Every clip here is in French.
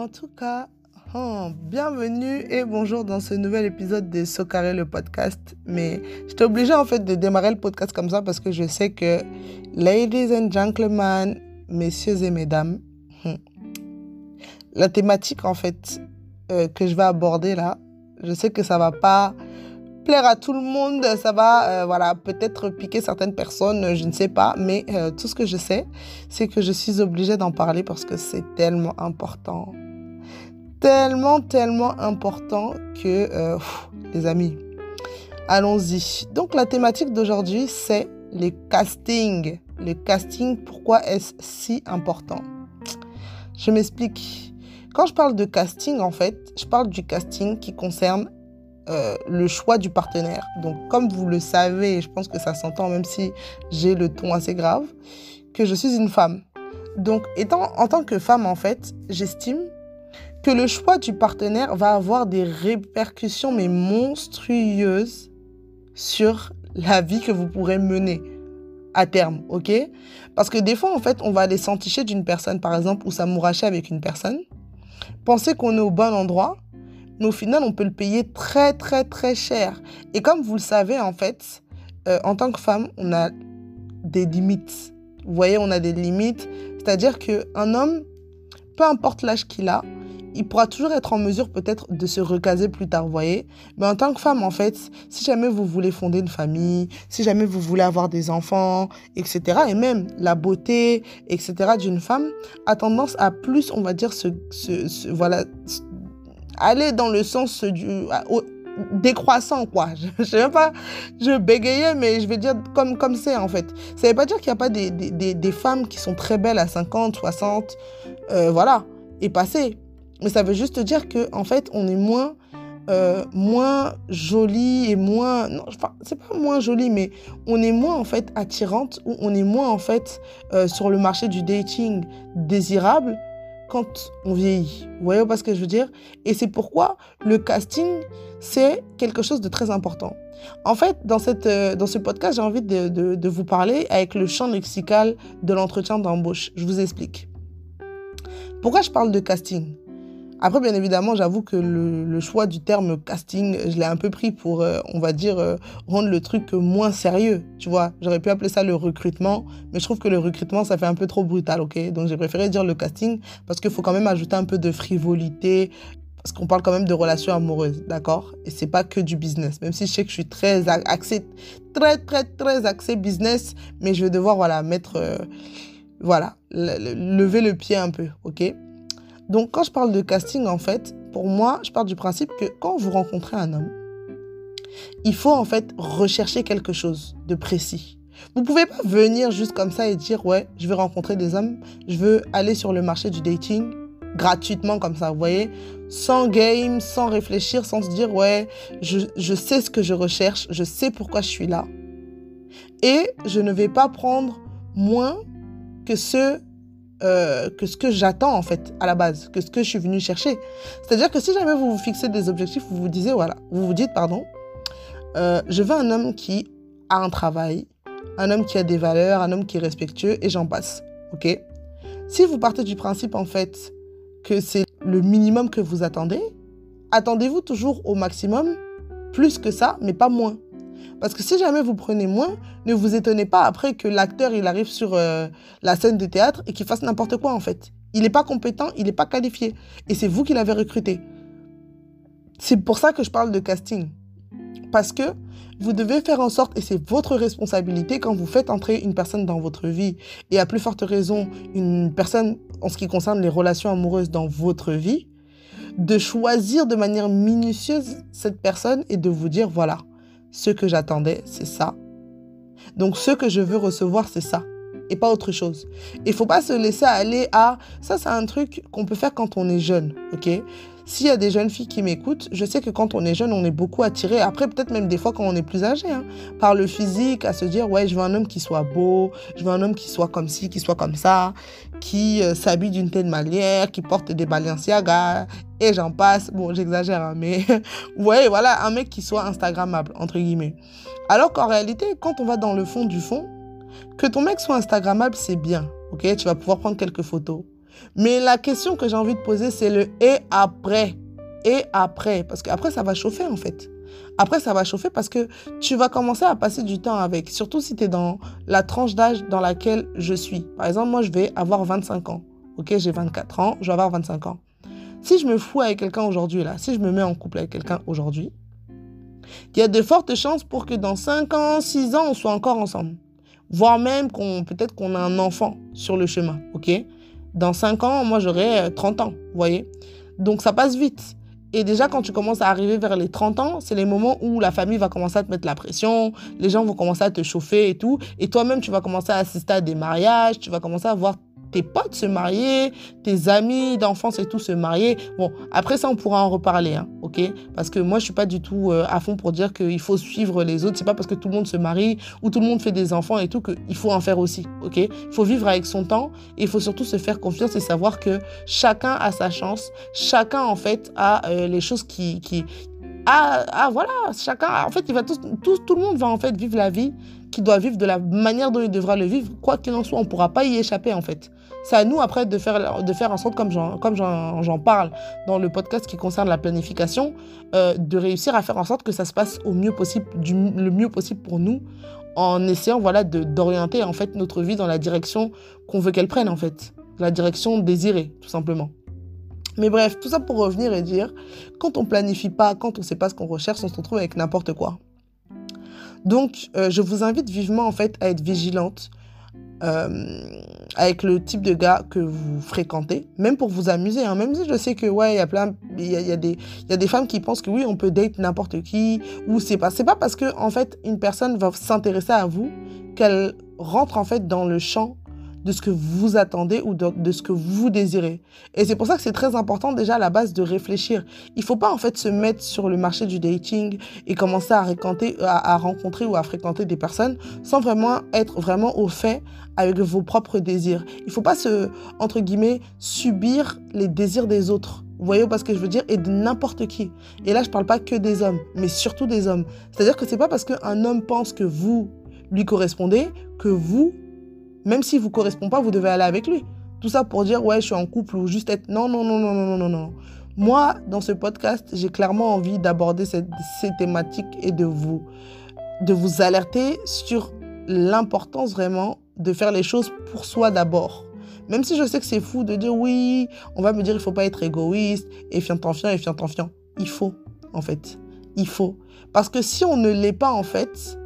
En tout cas, oh, bienvenue et bonjour dans ce nouvel épisode de Socaré le podcast. Mais j'étais obligée en fait de démarrer le podcast comme ça parce que je sais que, ladies and gentlemen, messieurs et mesdames, hmm, la thématique en fait euh, que je vais aborder là, je sais que ça va pas plaire à tout le monde, ça va euh, voilà, peut-être piquer certaines personnes, je ne sais pas, mais euh, tout ce que je sais, c'est que je suis obligée d'en parler parce que c'est tellement important. Tellement, tellement important que, euh, les amis, allons-y. Donc la thématique d'aujourd'hui, c'est les castings. Les castings, pourquoi est-ce si important? Je m'explique. Quand je parle de casting, en fait, je parle du casting qui concerne euh, le choix du partenaire. Donc, comme vous le savez, je pense que ça s'entend même si j'ai le ton assez grave, que je suis une femme. Donc, étant en tant que femme, en fait, j'estime que le choix du partenaire va avoir des répercussions mais monstrueuses sur la vie que vous pourrez mener à terme, ok? Parce que des fois, en fait, on va aller s'enticher d'une personne, par exemple, ou s'amouracher avec une personne, penser qu'on est au bon endroit, mais au final, on peut le payer très, très, très cher. Et comme vous le savez, en fait, euh, en tant que femme, on a des limites. Vous voyez, on a des limites. C'est-à-dire qu'un homme, peu importe l'âge qu'il a, il pourra toujours être en mesure peut-être de se recaser plus tard, vous voyez. Mais en tant que femme, en fait, si jamais vous voulez fonder une famille, si jamais vous voulez avoir des enfants, etc., et même la beauté, etc., d'une femme, a tendance à plus, on va dire, se, voilà, aller dans le sens du décroissant quoi. Je, sais même pas, je bégayais mais je vais dire comme comme c'est en fait. Ça veut pas dire qu'il n'y a pas des, des, des, femmes qui sont très belles à 50, 60, euh, voilà, et passées. Mais ça veut juste dire que en fait on est moins euh, moins jolie et moins non enfin c'est pas moins jolie mais on est moins en fait attirante ou on est moins en fait euh, sur le marché du dating désirable quand on vieillit. Vous voyez pas ce que je veux dire? Et c'est pourquoi le casting, c'est quelque chose de très important. En fait, dans, cette, euh, dans ce podcast, j'ai envie de, de, vous parler avec le champ lexical de l'entretien d'embauche. Je vous explique. Pourquoi je parle de casting? Après, bien évidemment, j'avoue que le, choix du terme casting, je l'ai un peu pris pour, euh, on va dire, euh, rendre le truc moins sérieux. Tu vois, j'aurais pu appeler ça le recrutement, mais je trouve que le recrutement, ça fait un peu trop brutal, ok? Donc j'ai préféré dire le casting parce qu'il faut quand même ajouter un peu de frivolité, parce qu'on parle quand même de relations amoureuses, d'accord? Et c'est pas que du business. Même si je sais que je suis très axé, très, très, très axé business, mais je vais devoir, voilà, mettre, euh, voilà, lever le pied un peu, ok? Donc quand je parle de casting, en fait, pour moi, je pars du principe que quand vous rencontrez un homme, il faut en fait rechercher quelque chose de précis. Vous pouvez pas venir juste comme ça et dire ouais, je veux rencontrer des hommes, je veux aller sur le marché du dating gratuitement comme ça, vous voyez, sans game, sans réfléchir, sans se dire ouais, je, je sais ce que je recherche, je sais pourquoi je suis là. Et je ne vais pas prendre moins que ceux euh, que ce que j'attends en fait à la base, que ce que je suis venu chercher. C'est-à-dire que si jamais vous vous fixez des objectifs, vous vous disiez voilà, vous vous dites pardon, euh, je veux un homme qui a un travail, un homme qui a des valeurs, un homme qui est respectueux et j'en passe. Ok? Si vous partez du principe en fait que c'est le minimum que vous attendez, attendez-vous toujours au maximum, plus que ça, mais pas moins. Parce que si jamais vous prenez moins, ne vous étonnez pas après que l'acteur il arrive sur euh, la scène de théâtre et qu'il fasse n'importe quoi en fait. Il n'est pas compétent, il n'est pas qualifié. Et c'est vous qui l'avez recruté. C'est pour ça que je parle de casting. Parce que vous devez faire en sorte, et c'est votre responsabilité quand vous faites entrer une personne dans votre vie, et à plus forte raison une personne en ce qui concerne les relations amoureuses dans votre vie, de choisir de manière minutieuse cette personne et de vous dire, voilà, ce que j'attendais, c'est ça. Donc ce que je veux recevoir, c'est ça. Et pas autre chose. Il faut pas se laisser aller à... Ça, c'est un truc qu'on peut faire quand on est jeune, ok? S'il y a des jeunes filles qui m'écoutent, je sais que quand on est jeune, on est beaucoup attiré, après peut-être même des fois quand on est plus âgé, hein, par le physique, à se dire, ouais, je veux un homme qui soit beau, je veux un homme qui soit comme ci, qui soit comme ça, qui euh, s'habille d'une telle manière, qui porte des Balenciaga, et j'en passe. Bon, j'exagère, hein, mais ouais, voilà, un mec qui soit Instagrammable, entre guillemets. Alors qu'en réalité, quand on va dans le fond du fond, que ton mec soit Instagrammable, c'est bien, ok? Tu vas pouvoir prendre quelques photos. Mais la question que j'ai envie de poser, c'est le et après. Et après. Parce qu'après, ça va chauffer en fait. Après, ça va chauffer parce que tu vas commencer à passer du temps avec. Surtout si tu es dans la tranche d'âge dans laquelle je suis. Par exemple, moi, je vais avoir 25 ans. Ok, j'ai 24 ans, je vais avoir 25 ans. Si je me fous avec quelqu'un aujourd'hui, là, si je me mets en couple avec quelqu'un aujourd'hui, il y a de fortes chances pour que dans 5 ans, 6 ans, on soit encore ensemble. Voire même qu'on peut-être qu'on a un enfant sur le chemin, ok? Dans 5 ans, moi, j'aurai 30 ans, vous voyez? Donc, ça passe vite. Et déjà, quand tu commences à arriver vers les 30 ans, c'est les moments où la famille va commencer à te mettre la pression, les gens vont commencer à te chauffer et tout. Et toi-même, tu vas commencer à assister à des mariages, tu vas commencer à voir tes potes se marier, tes amis d'enfance et tout se marier. Bon, après ça, on pourra en reparler, hein, ok? Parce que moi, je suis pas du tout euh, à fond pour dire qu'il faut suivre les autres. C'est pas parce que tout le monde se marie ou tout le monde fait des enfants et tout qu'il faut en faire aussi, ok? Il faut vivre avec son temps et il faut surtout se faire confiance et savoir que chacun a sa chance, chacun en fait a euh, les choses qui, qui, ah, voilà, chacun, en fait, tout, le monde va en fait vivre la vie qu'il doit vivre de la manière dont il devra le vivre. Quoi qu'il en soit, on ne pourra pas y échapper en fait. C'est à nous après de faire, de faire en sorte, comme j'en parle dans le podcast qui concerne la planification, euh, de réussir à faire en sorte que ça se passe au mieux possible, du, le mieux possible pour nous, en essayant voilà, d'orienter en fait notre vie dans la direction qu'on veut qu'elle prenne en fait, la direction désirée tout simplement. Mais bref, tout ça pour revenir et dire, quand on planifie pas, quand on ne sait pas ce qu'on recherche, on se retrouve avec n'importe quoi. Donc, euh, je vous invite vivement en fait à être vigilante euh, avec le type de gars que vous fréquentez, même pour vous amuser. Hein. Même si je sais que ouais, il y a plein, des femmes qui pensent que oui, on peut date n'importe qui, ou c'est pas, c'est pas parce que en fait une personne va s'intéresser à vous qu'elle rentre en fait dans le champ de ce que vous attendez ou de, ce que vous désirez. Et c'est pour ça que c'est très important déjà à la base de réfléchir. Il faut pas en fait se mettre sur le marché du dating et commencer à, à, rencontrer ou à fréquenter des personnes sans vraiment être vraiment au fait avec vos propres désirs. Il faut pas se, entre guillemets, subir les désirs des autres. Vous voyez parce que je veux dire? Et de n'importe qui. Et là, je parle pas que des hommes, mais surtout des hommes. C'est-à-dire que c'est pas parce qu'un homme pense que vous lui correspondez que vous même s'il ne vous correspond pas, vous devez aller avec lui. Tout ça pour dire, ouais, je suis en couple ou juste être... Non, non, non, non, non, non, non. Moi, dans ce podcast, j'ai clairement envie d'aborder ces thématiques et de vous, de vous alerter sur l'importance vraiment de faire les choses pour soi d'abord. Même si je sais que c'est fou de dire oui, on va me dire il faut pas être égoïste, et fiant en fiant, et fiant en fiant. Il faut, en fait. Il faut. Parce que si on ne l'est pas, en fait,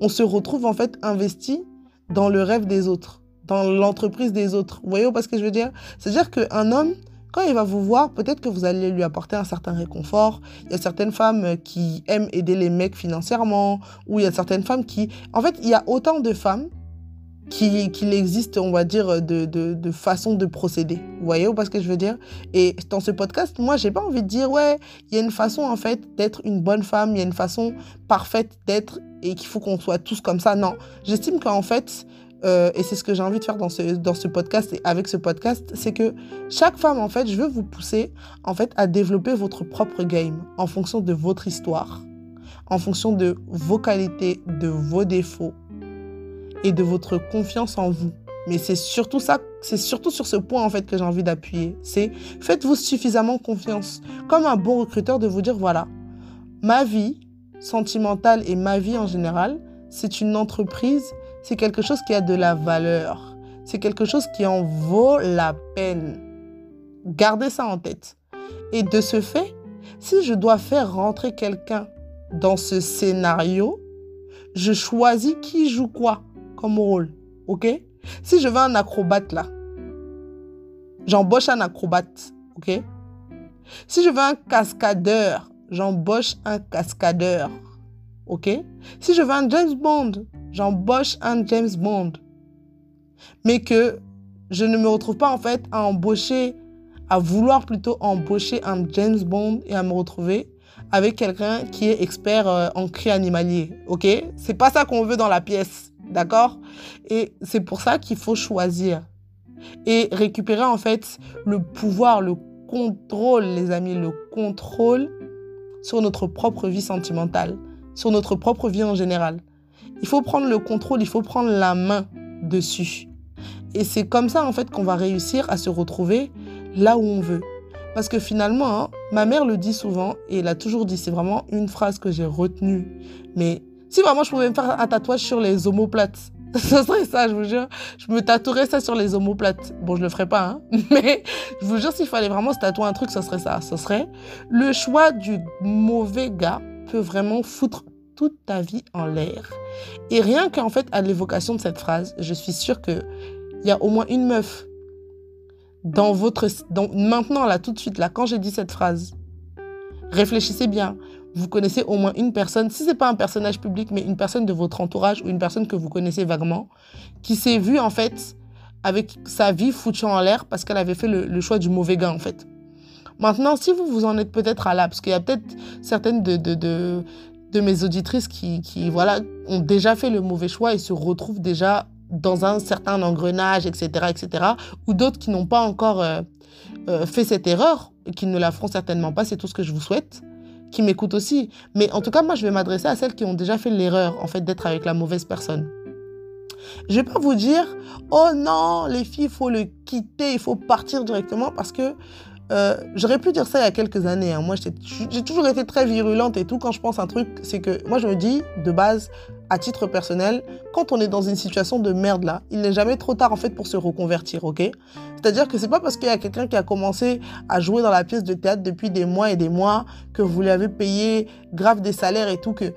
on se retrouve en fait investi dans le rêve des autres, dans l'entreprise des autres. Vous voyez ce que je veux dire? C'est-à-dire qu'un homme, quand il va vous voir, peut-être que vous allez lui apporter un certain réconfort. Il y a certaines femmes qui aiment aider les mecs financièrement, ou il y a certaines femmes qui... En fait, il y a autant de femmes qu'il existe, on va dire, de, de, de façons de procéder. Vous voyez ou ce que je veux dire? Et dans ce podcast, moi, j'ai pas envie de dire, ouais, il y a une façon, en fait, d'être une bonne femme, il y a une façon parfaite d'être et qu'il faut qu'on soit tous comme ça. Non, j'estime qu'en fait, euh, et c'est ce que j'ai envie de faire dans ce, dans ce podcast et avec ce podcast, c'est que chaque femme, en fait, je veux vous pousser, en fait, à développer votre propre game en fonction de votre histoire, en fonction de vos qualités, de vos défauts et de votre confiance en vous. Mais c'est surtout ça, c'est surtout sur ce point en fait que j'ai envie d'appuyer. C'est faites-vous suffisamment confiance, comme un bon recruteur, de vous dire voilà, ma vie sentimentale et ma vie en général, c'est une entreprise, c'est quelque chose qui a de la valeur, c'est quelque chose qui en vaut la peine. Gardez ça en tête. Et de ce fait, si je dois faire rentrer quelqu'un dans ce scénario, je choisis qui joue quoi comme rôle. OK? Si je veux un acrobate là, j'embauche un acrobate. OK? Si je veux un cascadeur, j'embauche un cascadeur. OK? Si je veux un James Bond, j'embauche un James Bond. Mais que je ne me retrouve pas en fait à embaucher, à vouloir plutôt embaucher un James Bond et à me retrouver avec quelqu'un qui est expert euh, en cri animalier. OK? C'est pas ça qu'on veut dans la pièce. D'accord? Et c'est pour ça qu'il faut choisir et récupérer en fait le pouvoir, le contrôle, les amis, le contrôle sur notre propre vie sentimentale, sur notre propre vie en général. Il faut prendre le contrôle, il faut prendre la main dessus. Et c'est comme ça, en fait, qu'on va réussir à se retrouver là où on veut. Parce que finalement, hein, ma mère le dit souvent, et elle a toujours dit, c'est vraiment une phrase que j'ai retenue. Mais si vraiment je pouvais me faire un tatouage sur les omoplates, ce serait ça, je vous jure. Je me tatouerais ça sur les omoplates. Bon, je le ferai pas, hein. Mais je vous jure, s'il fallait vraiment se tatouer un truc, ce serait ça. Ce serait le choix du mauvais gars peut vraiment foutre toute ta vie en l'air. Et rien qu'en fait, à l'évocation de cette phrase, je suis sûre qu'il y a au moins une meuf dans votre... Dans, maintenant, là, tout de suite, là, quand j'ai dit cette phrase, réfléchissez bien. Vous connaissez au moins une personne, si ce n'est pas un personnage public, mais une personne de votre entourage ou une personne que vous connaissez vaguement, qui s'est vue, en fait, avec sa vie foutue en l'air parce qu'elle avait fait le, choix du mauvais gars, en fait. Maintenant, si vous vous en êtes peut-être à là, parce qu'il y a peut-être certaines de, mes auditrices qui, voilà, ont déjà fait le mauvais choix et se retrouvent déjà dans un certain engrenage, etc., etc., ou d'autres qui n'ont pas encore euh, euh, fait cette erreur, qui ne la feront certainement pas, c'est tout ce que je vous souhaite, qui m'écoutent aussi. Mais en tout cas, moi, je vais m'adresser à celles qui ont déjà fait l'erreur, en fait, d'être avec la mauvaise personne. Je vais pas vous dire, oh non, les filles, il faut le quitter, il faut partir directement, parce que euh, j'aurais pu dire ça il y a quelques années. Hein. Moi, j'ai toujours été très virulente et tout. Quand je pense un truc, c'est que moi, je me dis, de base, à titre personnel, quand on est dans une situation de merde là, il n'est jamais trop tard en fait pour se reconvertir, ok? C'est-à-dire que c'est pas parce qu'il y a quelqu'un qui a commencé à jouer dans la pièce de théâtre depuis des mois et des mois que vous lui avez payé grave des salaires et tout que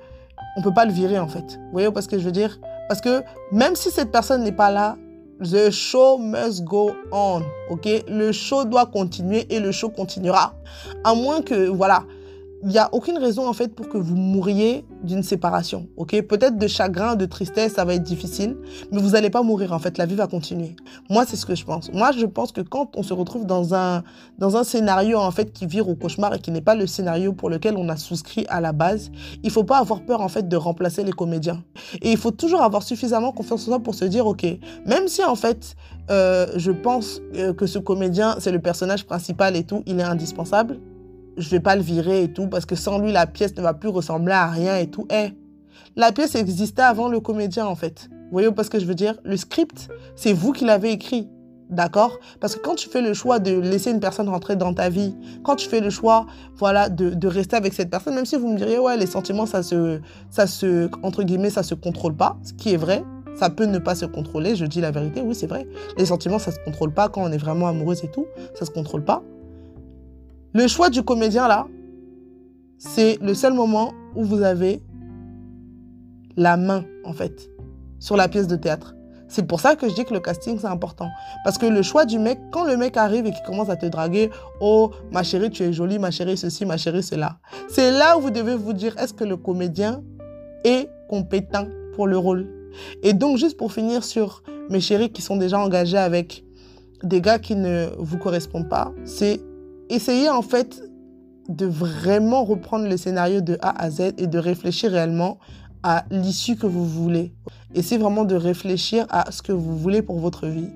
on peut pas le virer en fait. Vous voyez ce que je veux dire? Parce que même si cette personne n'est pas là, The show must go on, ok? Le show doit continuer et le show continuera. À moins que, voilà, il n'y a aucune raison en fait pour que vous mouriez d'une séparation. Ok, peut-être de chagrin, de tristesse, ça va être difficile, mais vous n'allez pas mourir en fait. La vie va continuer. Moi, c'est ce que je pense. Moi, je pense que quand on se retrouve dans un dans un scénario en fait qui vire au cauchemar et qui n'est pas le scénario pour lequel on a souscrit à la base, il faut pas avoir peur en fait de remplacer les comédiens. Et il faut toujours avoir suffisamment confiance en soi pour se dire ok, même si en fait euh, je pense euh, que ce comédien c'est le personnage principal et tout, il est indispensable je vais pas le virer et tout, parce que sans lui, la pièce ne va plus ressembler à rien et tout. Eh, la pièce existait avant le comédien, en fait. Voyez pas ce que je veux dire? Le script, c'est vous qui l'avez écrit. D'accord? Parce que quand tu fais le choix de laisser une personne rentrer dans ta vie, quand tu fais le choix, voilà, de, de rester avec cette personne, même si vous me diriez, ouais, les sentiments, ça se, ça se, entre guillemets, ça se contrôle pas, ce qui est vrai, ça peut ne pas se contrôler, je dis la vérité, oui, c'est vrai. Les sentiments, ça se contrôle pas quand on est vraiment amoureuse et tout, ça se contrôle pas. Le choix du comédien, là, c'est le seul moment où vous avez la main, en fait, sur la pièce de théâtre. C'est pour ça que je dis que le casting, c'est important. Parce que le choix du mec, quand le mec arrive et qu'il commence à te draguer, oh, ma chérie, tu es jolie, ma chérie, ceci, ma chérie, cela. C'est là où vous devez vous dire, est-ce que le comédien est compétent pour le rôle? Et donc, juste pour finir sur mes chéris qui sont déjà engagés avec des gars qui ne vous correspondent pas, c'est essayez en fait de vraiment reprendre le scénario de A à Z et de réfléchir réellement à l'issue que vous voulez. Essayez vraiment de réfléchir à ce que vous voulez pour votre vie.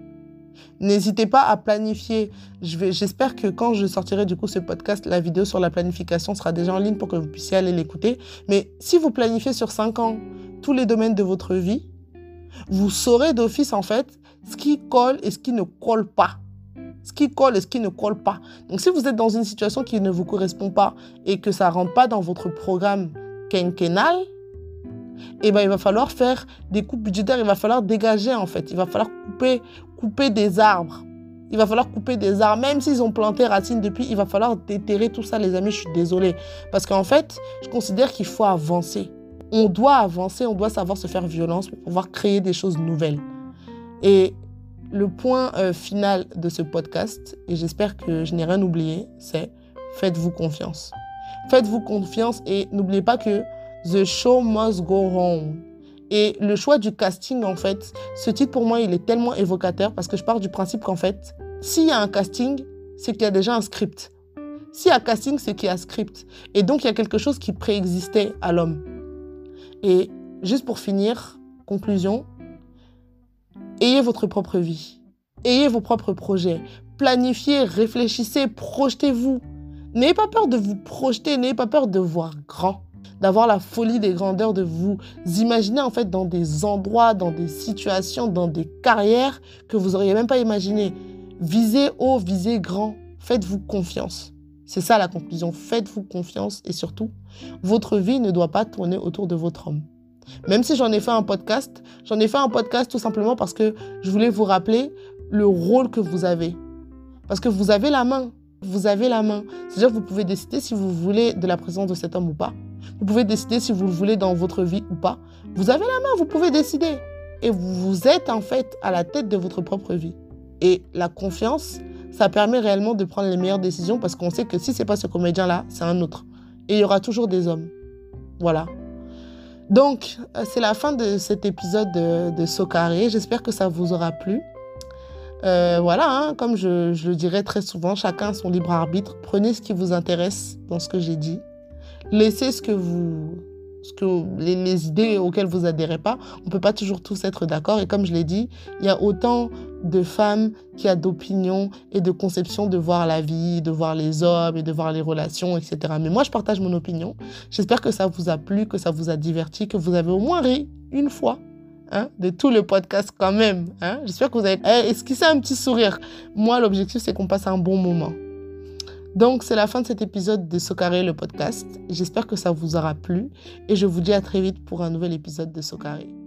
N'hésitez pas à planifier. J'espère que quand je sortirai du coup ce podcast, la vidéo sur la planification sera déjà en ligne pour que vous puissiez aller l'écouter. Mais si vous planifiez sur 5 ans tous les domaines de votre vie, vous saurez d'office en fait ce qui colle et ce qui ne colle pas ce qui colle et ce qui ne colle pas. Donc si vous êtes dans une situation qui ne vous correspond pas et que ça ne rentre pas dans votre programme quinquennal, eh ben, il va falloir faire des coupes budgétaires, il va falloir dégager en fait, il va falloir couper, couper des arbres. Il va falloir couper des arbres, même s'ils ont planté racines depuis, il va falloir déterrer tout ça, les amis. Je suis désolée. Parce qu'en fait, je considère qu'il faut avancer. On doit avancer, on doit savoir se faire violence pour pouvoir créer des choses nouvelles. Et le point euh, final de ce podcast, et j'espère que je n'ai rien oublié, c'est faites-vous confiance. Faites-vous confiance et n'oubliez pas que The show must go on. Et le choix du casting, en fait, ce titre pour moi, il est tellement évocateur parce que je pars du principe qu'en fait, s'il y a un casting, c'est qu'il y a déjà un script. S'il y a casting, c'est qu'il y a script. Et donc, il y a quelque chose qui préexistait à l'homme. Et juste pour finir, conclusion, Ayez votre propre vie. Ayez vos propres projets. Planifiez, réfléchissez, projetez-vous. N'ayez pas peur de vous projeter, n'ayez pas peur de voir grand. d'avoir la folie des grandeurs, de vous imaginer en fait dans des endroits, dans des situations, dans des carrières que vous n'auriez même pas imaginé. Visez haut, visez grand. Faites-vous confiance. C'est ça la conclusion. Faites-vous confiance et surtout, votre vie ne doit pas tourner autour de votre homme. Même si j'en ai fait un podcast, j'en ai fait un podcast tout simplement parce que je voulais vous rappeler le rôle que vous avez. Parce que vous avez la main. Vous avez la main. C'est-à-dire que vous pouvez décider si vous voulez de la présence de cet homme ou pas. Vous pouvez décider si vous le voulez dans votre vie ou pas. Vous avez la main, vous pouvez décider. Et vous êtes en fait à la tête de votre propre vie. Et la confiance, ça permet réellement de prendre les meilleures décisions parce qu'on sait que si c'est pas ce comédien-là, c'est un autre. Et il y aura toujours des hommes. Voilà. Donc, euh, c'est la fin de cet épisode de, Socaré. J'espère que ça vous aura plu. Euh, voilà, hein, comme je, je, le dirais très souvent, chacun son libre arbitre. Prenez ce qui vous intéresse dans ce que j'ai dit. Laissez ce que vous, ce que les, idées auxquelles vous adhérez pas. On peut pas toujours tous être d'accord. Et comme je l'ai dit, il y a autant de femmes qui a d'opinions et de conceptions de voir la vie, de voir les hommes et de voir les relations, etc. Mais moi, je partage mon opinion. J'espère que ça vous a plu, que ça vous a diverti, que vous avez au moins ri une fois Hein, de tout le podcast quand même. Hein. J'espère que vous avez eh, esquissé un petit sourire? Moi, l'objectif, c'est qu'on passe un bon moment. Donc, c'est la fin de cet épisode de Socaré, le podcast. J'espère que ça vous aura plu et je vous dis à très vite pour un nouvel épisode de Socaré.